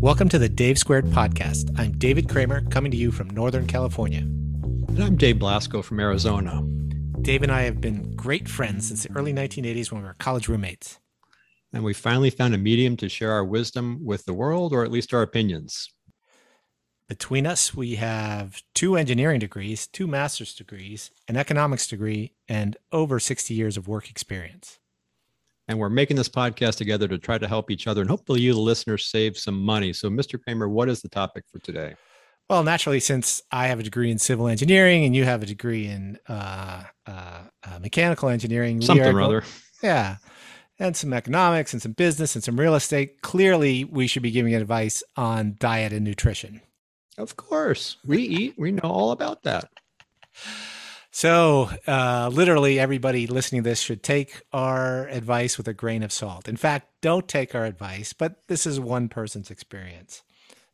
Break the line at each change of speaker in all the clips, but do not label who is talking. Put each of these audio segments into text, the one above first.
Welcome to the Dave Squared podcast. I'm David Kramer, coming to you from Northern California.
And I'm Dave Blasco from Arizona.
Dave and I have been great friends since the early 1980s when we were college roommates.
And we finally found a medium to share our wisdom with the world, or at least our opinions.
Between us, we have two engineering degrees, two master's degrees, an economics degree, and over 60 years of work experience.
And we're making this podcast together to try to help each other and hopefully you, the listeners, save some money. So, Mr. Kramer, what is the topic for today?
Well, naturally, since I have a degree in civil engineering and you have a degree in uh, uh, uh, mechanical engineering,
something or other,
yeah, and some economics and some business and some real estate, clearly we should be giving advice on diet and nutrition.
Of course, we eat. We know all about that.
So, uh, literally, everybody listening to this should take our advice with a grain of salt. In fact, don't take our advice, but this is one person's experience.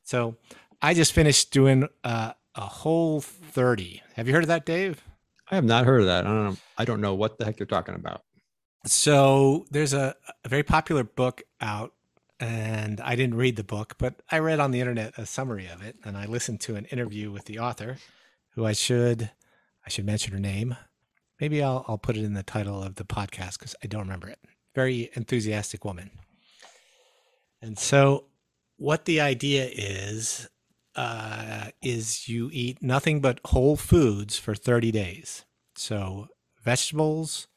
So, I just finished doing uh, a whole 30. Have you heard of that, Dave?
I have not heard of that. I don't know. I don't know what the heck you're talking about.
So, there's a, a very popular book out, and I didn't read the book, but I read on the internet a summary of it, and I listened to an interview with the author, who I should I should mention her name. Maybe I'll I'll put it in the title of the podcast because I don't remember it. Very enthusiastic woman. And so, what the idea is uh, is you eat nothing but whole foods for 30 days. So vegetables,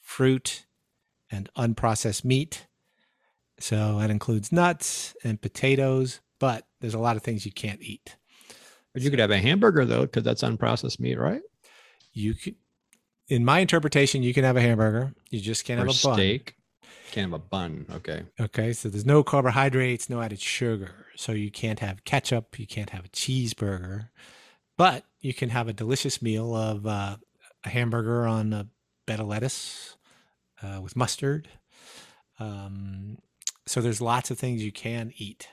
fruit, and unprocessed meat. So that includes nuts and potatoes, but there's a lot of things you can't eat.
But you could have a hamburger though, because that's unprocessed meat, right?
You could in my interpretation you can have a hamburger. You just can't
or
have a
steak. Can't have a bun. Okay.
Okay so there's no carbohydrates no added sugar. So you can't have ketchup. You can't have a cheeseburger. But you can have a delicious meal of uh, a hamburger on a bed of lettuce uh, with mustard. Um, so there's lots of things you can eat.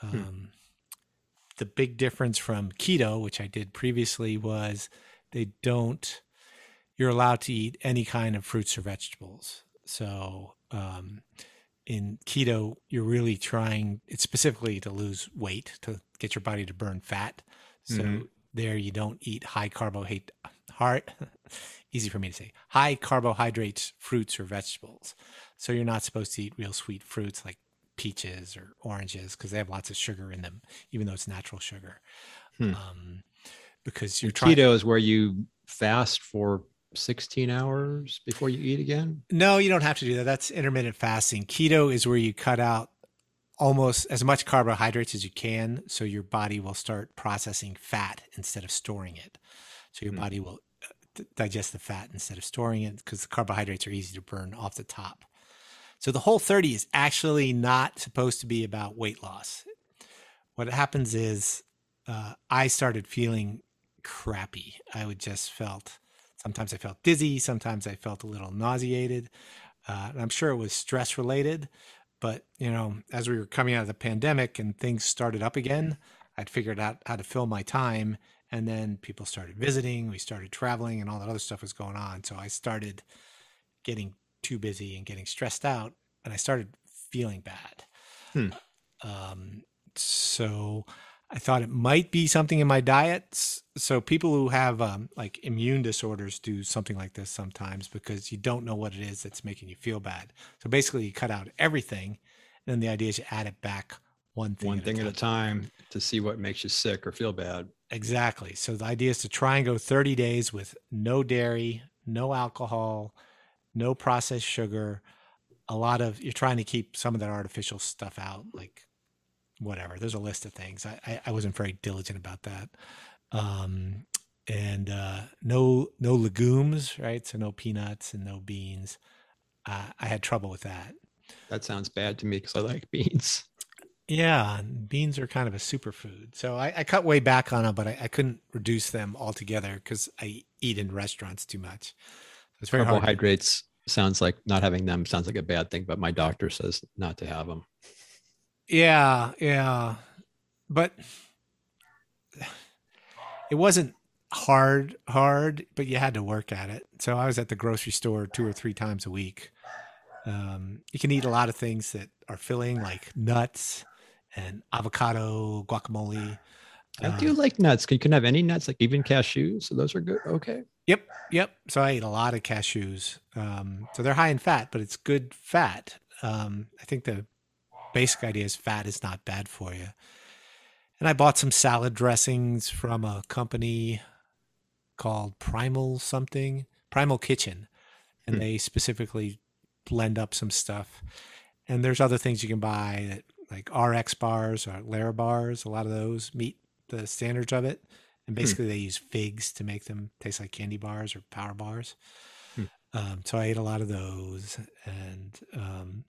Hmm. um, hmm. the big difference from keto which i did previously was they don't you're allowed to eat any kind of fruits or vegetables so um, in keto you're really trying it's specifically to lose weight to get your body to burn fat so mm-hmm. there you don't eat high carbohydrate heart easy for me to say high carbohydrates fruits or vegetables so you're not supposed to eat real sweet fruits like peaches or oranges because they have lots of sugar in them even though it's natural sugar hmm. um, because you're trying.
Keto is where you fast for 16 hours before you eat again?
No, you don't have to do that. That's intermittent fasting. Keto is where you cut out almost as much carbohydrates as you can so your body will start processing fat instead of storing it. So your mm. body will uh, digest the fat instead of storing it because the carbohydrates are easy to burn off the top. So the whole 30 is actually not supposed to be about weight loss. What happens is uh, I started feeling crappy. I would just felt sometimes I felt dizzy, sometimes I felt a little nauseated. Uh, and I'm sure it was stress related, but you know, as we were coming out of the pandemic and things started up again, I'd figured out how to fill my time. And then people started visiting, we started traveling, and all that other stuff was going on. So I started getting too busy and getting stressed out, and I started feeling bad. Hmm. Um, so I thought it might be something in my diet. So people who have um, like immune disorders do something like this sometimes because you don't know what it is that's making you feel bad. So basically, you cut out everything, and then the idea is you add it back one thing,
one
at
thing
a
at a time to see what makes you sick or feel bad.
Exactly. So the idea is to try and go 30 days with no dairy, no alcohol, no processed sugar. A lot of you're trying to keep some of that artificial stuff out, like whatever. There's a list of things. I, I, I wasn't very diligent about that. Um, and uh, no no legumes, right? So no peanuts and no beans. Uh, I had trouble with that.
That sounds bad to me because I like beans.
Yeah, beans are kind of a superfood. So I, I cut way back on them, but I, I couldn't reduce them altogether because I eat in restaurants too much.
it's very carbohydrates sounds like not having them sounds like a bad thing, but my doctor says not to have them.
Yeah, yeah. But it wasn't hard, hard, but you had to work at it. So I was at the grocery store two or three times a week. Um, you can eat a lot of things that are filling, like nuts and avocado guacamole.
I do like nuts. You can have any nuts, like even cashews. So those are good. Okay.
Yep, yep. So I ate a lot of cashews. Um, so they're high in fat, but it's good fat. Um, I think the basic idea is fat is not bad for you. And I bought some salad dressings from a company called Primal something, Primal Kitchen, and
Hmm.
they specifically blend up some stuff. And there's other things you can buy that like RX bars or Lara bars. A lot of those meet the standards of it. And basically, they use figs to make them taste like candy bars or power bars.
Hmm.
Um, so I ate a lot of those, and um,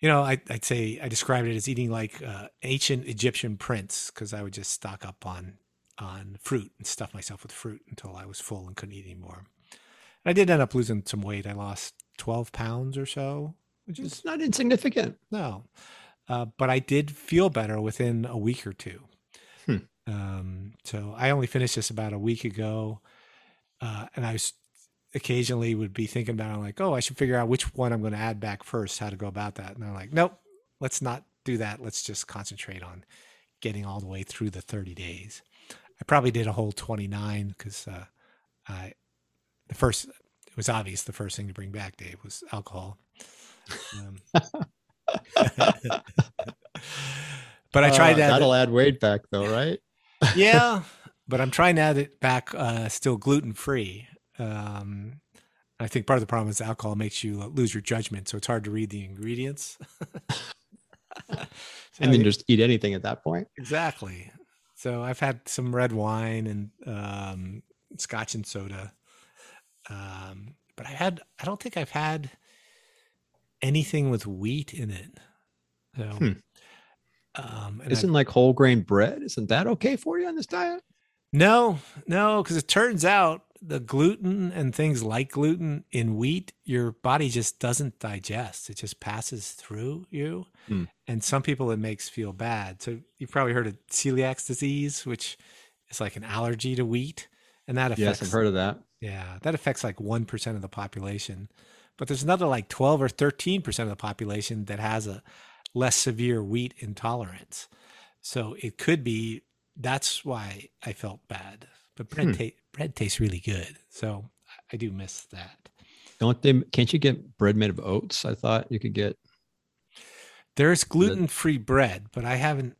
you know, I, I'd say I described it as eating like uh, ancient Egyptian prince because I would just stock up on on fruit and stuff myself with fruit until I was full and couldn't eat anymore. And I did end up losing some weight. I lost twelve pounds or so, which is
It's not insignificant.
no, uh, but I did feel better within a week or two.
Hmm.
Um, so I only finished this about a week ago, uh, and I was occasionally would be thinking about it, like, oh, I should figure out which one I'm going to add back first, how to go about that. And I'm like, nope, let's not do that. Let's just concentrate on getting all the way through the 30 days. I probably did a whole 29 because uh, I the first it was obvious the first thing to bring back, Dave, was alcohol. Um, but I tried
Uh,
that.
That'll add weight back, though, right?
yeah, but I'm trying to add it back uh, still gluten free. Um, I think part of the problem is alcohol makes you lose your judgment, so it's hard to read the ingredients. So
And then
I-
just eat anything at that point.
exactly. So I've had some red wine and um, scotch and soda, um, but I had I don't think I've had anything with wheat in it. So,
hmm.
um,
Isn't like whole grain bread? Isn't that okay for you on this diet?
No, no, because it turns out the gluten and things like gluten in wheat, your body just doesn't digest. It just passes through you.
Hmm.
And some people it makes feel bad. So you've probably heard of celiac disease, which is like an allergy to wheat. And that affects
Yes, I've heard of that.
yeah, that affects like 1% of the population. But there's another like 12 or 13% of the population that has a less severe wheat intolerance. So it could be that's why I felt bad. But bread,
Hmm.
ta- bread tastes really good. So I do miss that.
Don't they? Can't you get bread made of oats? I thought you could get.
There's gluten free bread, but I haven't,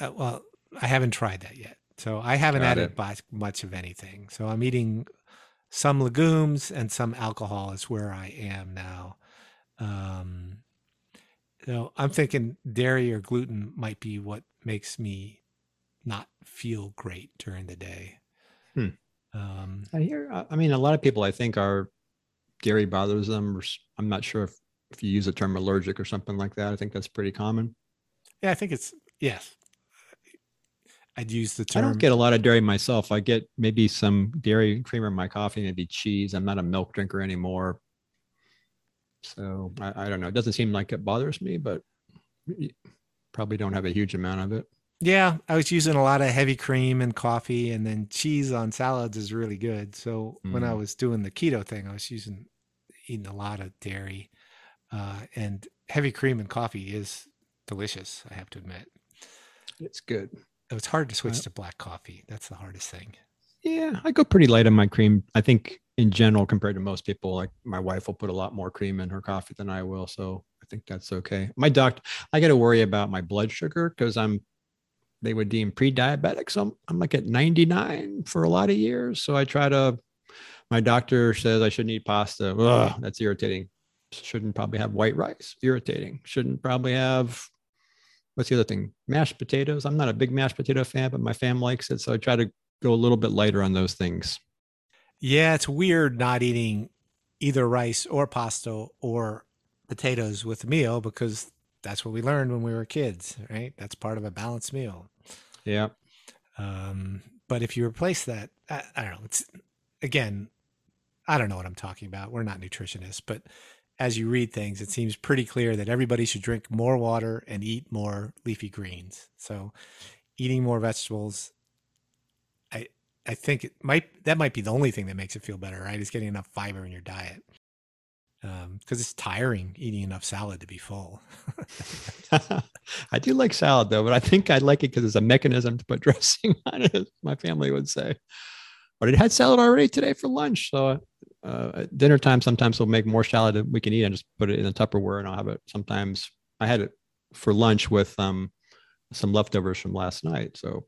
uh, well, I haven't tried that yet. So I haven't
Got
added
it.
much, much of anything. So I'm eating some legumes and some alcohol is where I am now. Um, so I'm thinking dairy or gluten might be what makes me not feel great during the day.
Hmm.
Um,
I hear. I- mean, a lot of people I think are dairy bothers them. Or I'm not sure if if you use the term allergic or something like that. I think that's pretty common.
yeah, I think it's yes. I'd use the term.
I don't get a lot of dairy myself. I get maybe some dairy creamer in my coffee, maybe cheese. I'm not a milk drinker anymore. So I, I don't know. It doesn't seem like it bothers me, but probably don't have a huge amount of it.
Yeah, I was using a lot of heavy cream and coffee, and then cheese on salads is really good. So when I
Mm.
was doing the keto thing, I was using eating a lot of dairy, uh, and heavy cream and coffee is delicious. I have to admit,
It's good.
it's hard to switch to black coffee. That's the hardest thing.
Yeah, I go pretty light on my cream. I think in general, compared to most people, like my wife will put a lot more cream in her coffee than I will. So I think that's okay. My doctor, I got to worry about my blood sugar because I'm, they would deem pre-diabetic. So I'm, I'm like at 99 for a lot of years. So I try to, my doctor says I shouldn't eat pasta. Ugh, that's irritating. Shouldn't probably have white rice. Irritating. Shouldn't probably have, what's the other thing? Mashed potatoes. I'm not a big mashed potato fan, but my fam likes it. So I try to go a little bit lighter on those things.
Yeah, it's weird not eating either rice or pasta or potatoes with meal because that's what we learned when we were kids, right? That's part of a balanced meal.
Yeah.
Um, but if you replace that, I, I don't know. It's again, I don't know what I'm talking about. We're not nutritionists, but as you read things, it seems pretty clear that everybody should drink more water and eat more leafy greens. So, eating more vegetables, I I think it might that might be the only thing that makes it feel better, right? Is getting enough fiber in your diet. Because um, it's tiring eating enough salad to be full.
I do like salad though, but I think I like it because it's a mechanism to put dressing on it. My family would say, but it had salad already today for lunch. So uh, at dinner time, sometimes we'll make more salad than we can eat and just put it in a Tupperware and I'll have it. Sometimes I had it for lunch with um, some leftovers from last night. So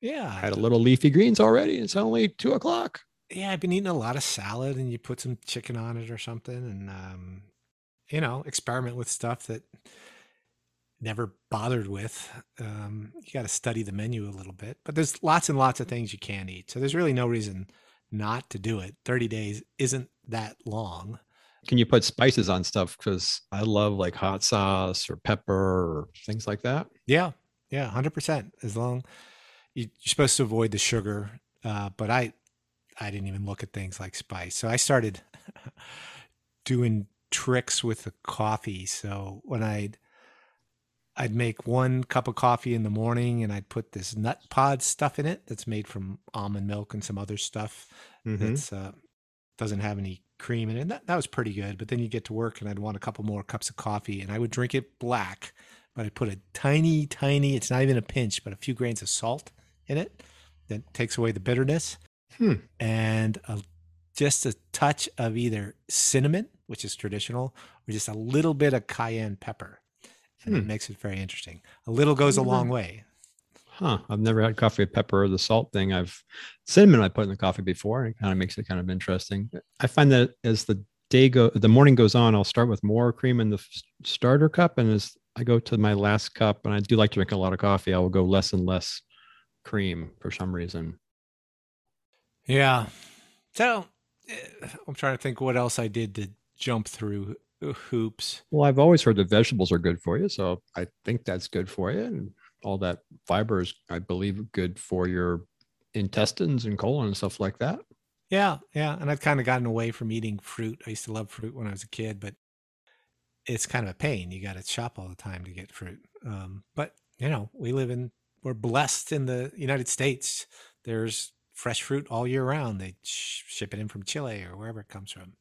yeah,
I had a little leafy greens already. It's only two o'clock.
Yeah, I've been eating a lot of salad, and you put some chicken on it or something, and um, you know, experiment with stuff that never bothered with. Um, you got to study the menu a little bit, but there's lots and lots of things you can eat. So there's really no reason not to do it. 30 days isn't that long.
Can you put spices on stuff? Because I love like hot sauce or pepper or things like that.
Yeah. Yeah. 100%. As long you, are supposed to avoid the sugar. Uh, but I, I didn't even look at things like spice. So I started doing tricks with the coffee. So when I'd I'd make one cup of coffee in the morning and I'd put this nut pod stuff in it that's made from almond milk and some other stuff mm-hmm. that's uh, doesn't have any cream in it. That, that was pretty good. But then you get to work and I'd want a couple more cups of coffee and I would drink it black, but I put a tiny, tiny, it's not even a pinch, but a few grains of salt in it that takes away the bitterness.
Hmm.
And a, just a touch of either cinnamon, which is traditional, or just a little bit of cayenne pepper and hmm. it makes it very interesting. A little goes a long way.
Huh. I've never had coffee with pepper or the salt thing. I've cinnamon I put in the coffee before. And it kind of makes it kind of interesting. I find that as the day go, the morning goes on, I'll start with more cream in the starter cup, and as I go to my last cup, and I do like to drink a lot of coffee, I will go less and less cream for some reason.
Yeah. So eh, I'm trying to think what else I did to jump through hoops.
Well, I've always heard that vegetables are good for you, so I think that's good for you, and all that fiber is, I believe, good for your intestines and colon and stuff like that.
Yeah, yeah, and I've kind of gotten away from eating fruit. I used to love fruit when I was a kid, but it's kind of a pain. You got to shop all the time to get fruit. Um, but you know, we live in we're blessed in the United States. There's fresh fruit all year round. They ship it in from Chile or wherever it comes from.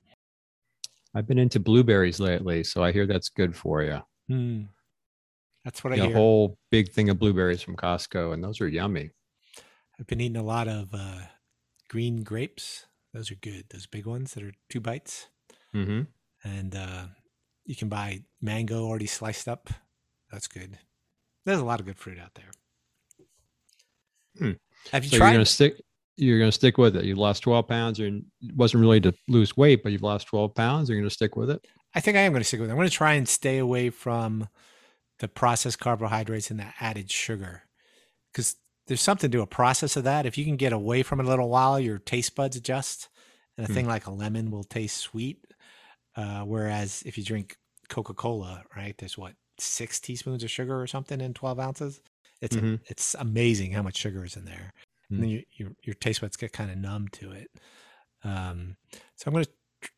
I've been into blueberries lately, so I hear that's good for you.
Mm. That's what I
a
hear.
A whole big thing of blueberries from Costco, and those are yummy.
I've been eating a lot of uh, green grapes. Those are good. Those big ones that are two bites.
Mm-hmm.
And uh, you can buy mango already sliced up. That's good. There's a lot of good fruit out there.
Hmm.
Have you
so
tried?
You're gonna stick you're going to stick with it. You lost 12 pounds, and it wasn't really to lose weight, but you've lost 12 pounds. You're going to stick with it.
I think I am going to stick with it. I'm going to try and stay away from the processed carbohydrates and the added sugar because there's something to a process of that. If you can get away from it a little while, your taste buds adjust, and a mm. thing like a lemon will taste sweet. Uh, whereas if you drink Coca Cola, right, there's what six teaspoons of sugar or something in 12 ounces. It's mm-hmm. a, it's amazing how much sugar is in there. And then you, your your taste buds get kind of numb to it. Um, so I'm going to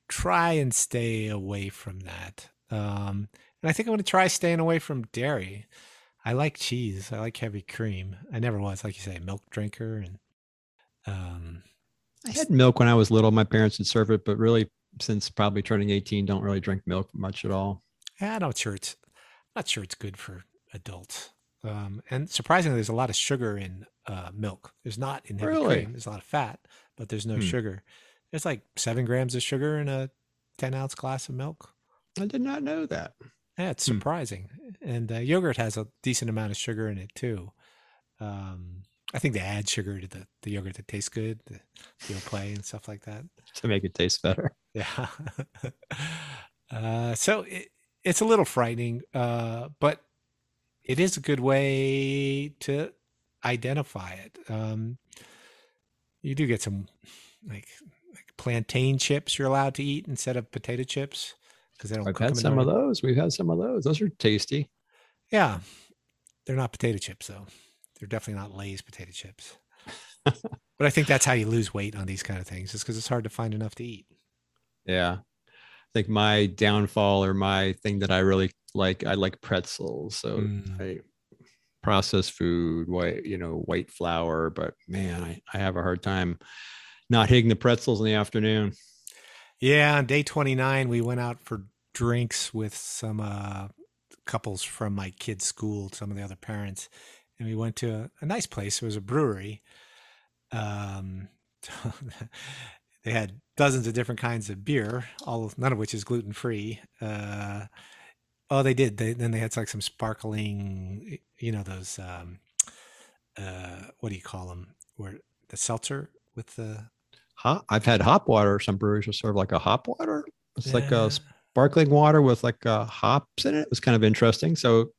try and stay away from that. Um, and I think I'm going to try staying away from dairy. I like cheese. I like heavy cream. I never was, like you say, a milk drinker. And um,
I had milk when I was little. My parents would serve it, but really, since probably turning 18, don't really drink milk much at all.
Yeah, I'm not sure it's not sure it's good for adults. Um, and surprisingly, there's a lot of sugar in uh, milk. There's not in heavy really? cream. There's a lot of fat, but there's no hmm. sugar. There's like seven grams of sugar in a 10 ounce glass of milk.
I did not know that.
Yeah, it's hmm. surprising. Hmm. And uh, yogurt has a decent amount of sugar in it too. Um, I think they add sugar to the, the yogurt that tastes good, the, the play and stuff like that.
To make it taste better.
Yeah. uh, so it, it's a little frightening, uh, but it is a good way to identify it. Um, you do get some like, like plantain chips you're allowed to eat instead of potato chips because they don't.
I've had some of those. We've had some of those. Those are tasty.
Yeah, they're not potato chips though. They're definitely not Lay's potato chips. but I think that's how you lose weight on these kind of things, is because it's hard to find enough to eat.
Yeah, I think my downfall or my thing that I really like, I like pretzels. So mm. I processed food, white, you know, white flour. But man, I, I have a hard time not hitting the pretzels in the afternoon.
Yeah, on day 29, we went out for drinks with some uh, couples from my kids' school, some of the other parents, and we went to a, a nice place. It was a brewery. Um, they had dozens of different kinds of beer, all none of which is gluten free. Uh, oh, they did. They, then they had like some sparkling, you know, those um, uh, what do you call them? Where the seltzer with the
hot. I've had hop water. Some breweries will serve like a hop water. It's like a sparkling water with like uh, hops in it. It was kind of interesting. So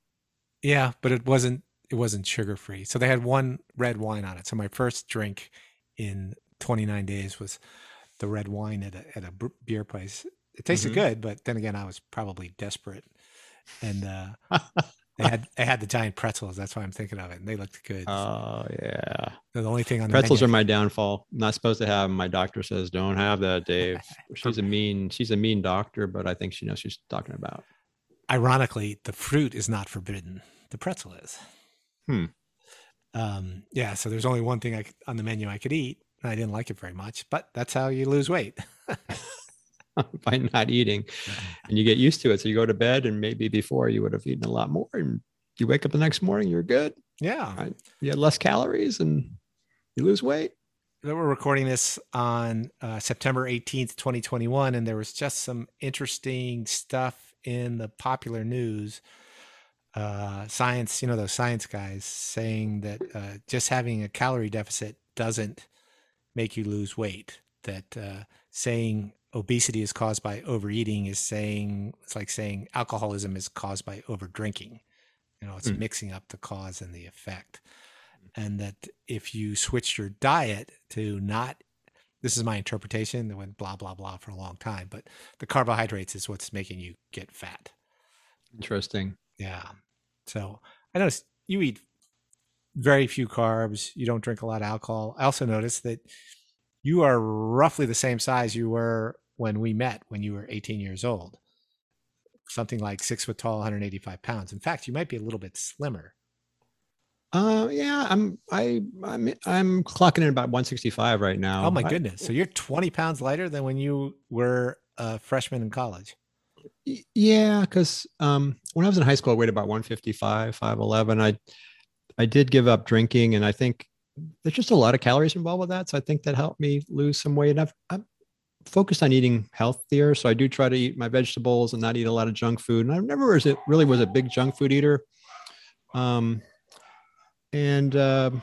Yeah, but it wasn't it wasn't sugar free. So they had one red wine on it. So my first drink in 29 days was the red wine at a at a beer place. It tasted
Mhm.
good, but then again, I was probably desperate. And uh, they had they had the giant pretzels. That's why I'm thinking of it. And they looked good.
oh yeah,
They're the only thing on the
pretzels are my downfall. Not supposed to have 'em. My doctor says don't have that, Dave. She's a mean. She's a mean doctor, but I think she knows she's talking about.
Ironically, the fruit is not forbidden. The pretzel is.
Hmm.
Um, yeah, so there's only one thing I could, on the menu I could eat, and I didn't like it very much. But that's how you lose weight.
by not eating and you get used to it so you go to bed and maybe before you would have eaten a lot more and you wake up the next morning you're good
yeah.
Right. you had less calories and you lose weight
that we're recording this on uh, September 18th, 2021, and there was just some interesting stuff in the popular news. Uh, science, you know, those science guys saying that uh, just having a calorie deficit doesn't make you lose weight. That uh, saying obesity is caused by overeating is saying it's like saying alcoholism is caused by overdrinking. You know, it's
Hmm.
mixing up the cause and the effect. And that if you switch your diet to not this is my interpretation that went blah blah blah for a long time but the carbohydrates is what's making you get fat.
Interesting.
Yeah. So i noticed you eat very few carbs. You don't drink a lot of alcohol. I also noticed that you are roughly the same size you were when we met when you were 18 years old something like six foot tall 185 pounds in fact you might be a little bit slimmer
uh yeah i'm i i'm i'm clocking in about 165 right now
Oh my
I-
goodness! So you're 20 pounds lighter than when you were a freshman in college.
Yeah, because um, when I was in high school, I weighed about 155, 5'11. I I did give up drinking, and I think there's just a lot of calories involved with that. So I think that helped me lose some weight. I've, I'm focused on eating healthier, so I do try to eat my vegetables and not eat a lot of junk food. And I never was it really was a big junk food eater. Um, and um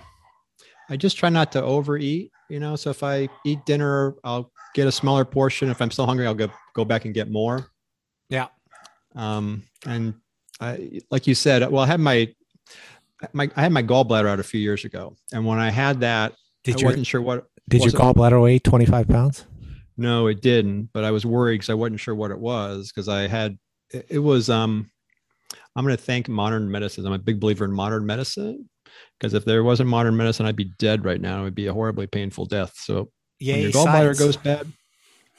I just try not to overeat. You know, so if I eat dinner, I'll get a smaller portion. If I'm still hungry, I'll go go back and get more.
Yeah.
Um, and I, like you said, well, I had my, my, I had my gallbladder out a few years ago. And when I had that,
Did
I
your
wasn't sure what,
Did your gallbladder weigh 25 pounds?
No, it didn't, but I was worried because I wasn't sure what it was. Cause I had, it, was, um, I'm going to thank modern medicine. I'm a big believer in modern medicine because if there wasn't modern medicine, I'd be dead right now. It would be a horribly painful death. So when your gallbladder
science.
goes bad,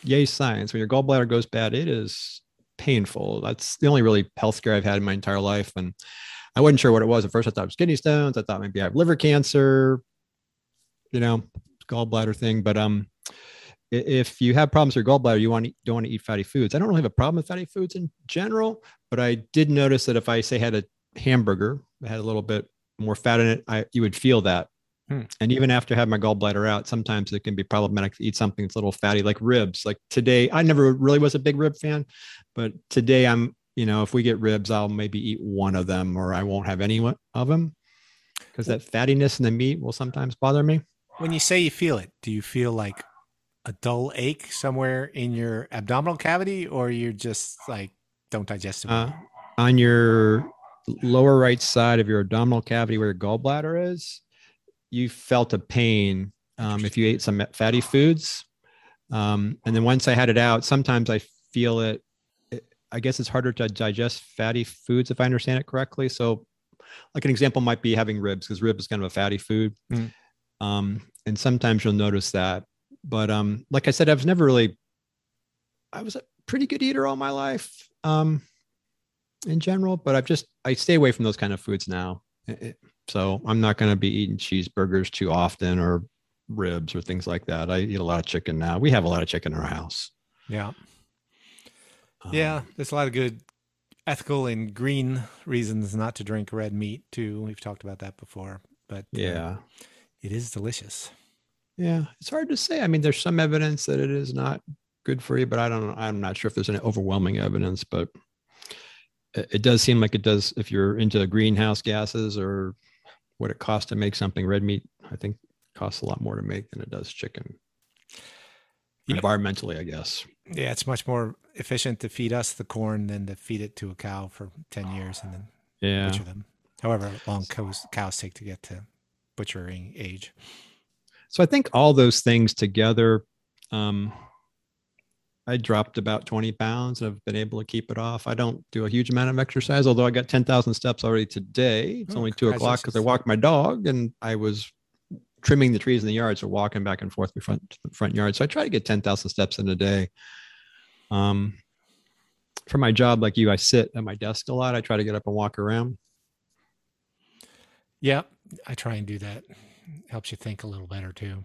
yay science. When your gallbladder goes bad, it is painful. That's the only really health scare I've had in my entire life. And I wasn't sure what it was. At first, I thought it was kidney stones. I thought maybe I have liver cancer, you know, gallbladder thing. But um, if you have problems with your gallbladder, you want to, don't want to eat fatty foods. I don't really have a problem with fatty foods in general, but I did notice that if I say had a hamburger that had a little bit more fat in it, I you would feel that.
Hmm.
And even after having my gallbladder out, sometimes it can be problematic to eat something that's a little fatty, like ribs. Like today, I never really was a big rib fan, but today I'm, you know, if we get ribs, I'll maybe eat one of them or I won't have any one- of them because that fattiness in the meat will sometimes bother me.
When you say you feel it, do you feel like a dull ache somewhere in your abdominal cavity, or you're just like don't digest it?
Uh, on your lower right side of your abdominal cavity where your gallbladder is, you felt a pain um, if you ate some fatty foods. Um, and then once I had it out, sometimes I feel it, it. I guess it's harder to digest fatty foods if I understand it correctly. So, like an example might be having ribs because ribs is kind of a fatty food.
Mm.
Um, and sometimes you'll notice that. But um, like I said, I was never really, I was a pretty good eater all my life. Um, in general, but I've just I stay away from those kind of foods now. So I'm not going to be eating cheeseburgers too often or ribs or things like that. I eat a lot of chicken now. We have a lot of chicken in our house.
Yeah. yeah,
Um,
there's a lot of good ethical and green reasons not to drink red meat too. We've talked about that before, but uh,
yeah.
it is delicious.
Yeah. It's hard to say. I mean, there's some evidence that it is not good for you, but I don't. I'm not sure if there's any overwhelming evidence, but it, does seem like it does if you're into greenhouse gases or what it costs to make something red meat, I think costs a lot more to make than it does chicken.
Yep.
Environmentally, I guess.
Yeah, it's much more efficient to feed us the corn than to feed it to a cow for 10 years and then
Yeah.
butcher them. However long cows, cows take to get to butchering age.
So I think all those things together, um, I dropped about 20 pounds. And I've been able to keep it off. I don't do a huge amount of exercise, although I got 10,000 steps already today. It's
Oh,
only two o'clock because I walked my dog and I was trimming the trees in the yard. So walking back and forth the front, the front yard. So I try to get 10,000 steps in a day. Um, for my job, like you, I sit at my desk a lot. I try to get up and walk around.
Yeah, I try and do that. Helps you think a little better too.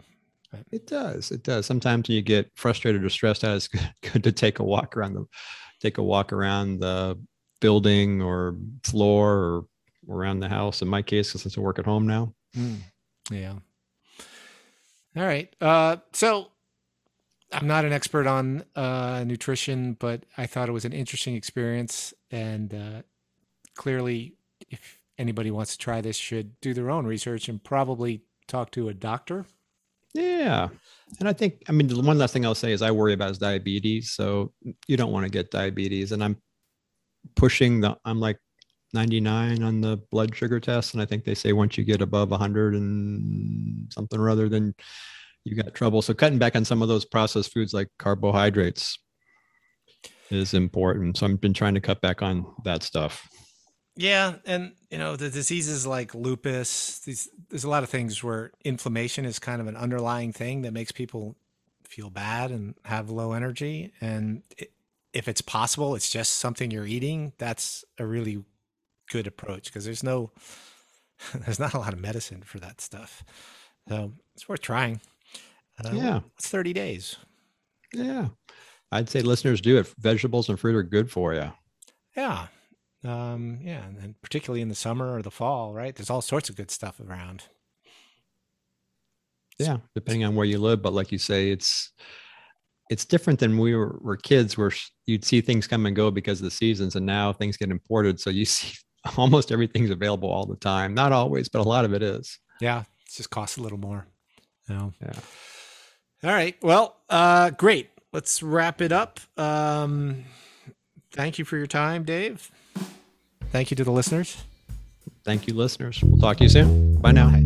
It does. It does. Sometimes when you get frustrated or stressed out, it's good, good to take a walk around the take a walk around the building or floor or around the house. In my case, since I work at home now.
Mm, yeah. All right. Uh, so I'm not an expert on uh, nutrition, but I thought it was an interesting experience. And uh, clearly, if anybody wants to try this, should do their own research and probably talk to a doctor.
Yeah. And I think, I mean, the one last thing I'll say is I worry about is diabetes. So you don't want to get diabetes. And I'm pushing the, I'm like 99 on the blood sugar test. And I think they say once you get above 100 and something or other, then you got trouble. So cutting back on some of those processed foods like carbohydrates is important. So I've been trying to cut back on that stuff.
Yeah, and you know the diseases like lupus. These, there's a lot of things where inflammation is kind of an underlying thing that makes people feel bad and have low energy. And it, if it's possible, it's just something you're eating. That's a really good approach because there's no, there's not a lot of medicine for that stuff. So it's worth trying. Uh,
Yeah.
it's 30 days.
Yeah. I'd say listeners do it. Vegetables and fruit are good for you.
Yeah. Um, yeah, and particularly in the summer or the fall, right? There's all sorts of good stuff around.
yeah depending on where you live but like you say it's it's different than we were, were kids where you'd see things come and go because of the seasons and now things get imported so you see almost everything's available all the time not always but a lot of it is
Yeah, it just costs a little more. No.
Yeah.
All right. Well, uh, great. Let's wrap it up. Um, thank you for your time, Dave. Thank you to the listeners.
thank you listeners we'll talk to you soon bye now
Bye.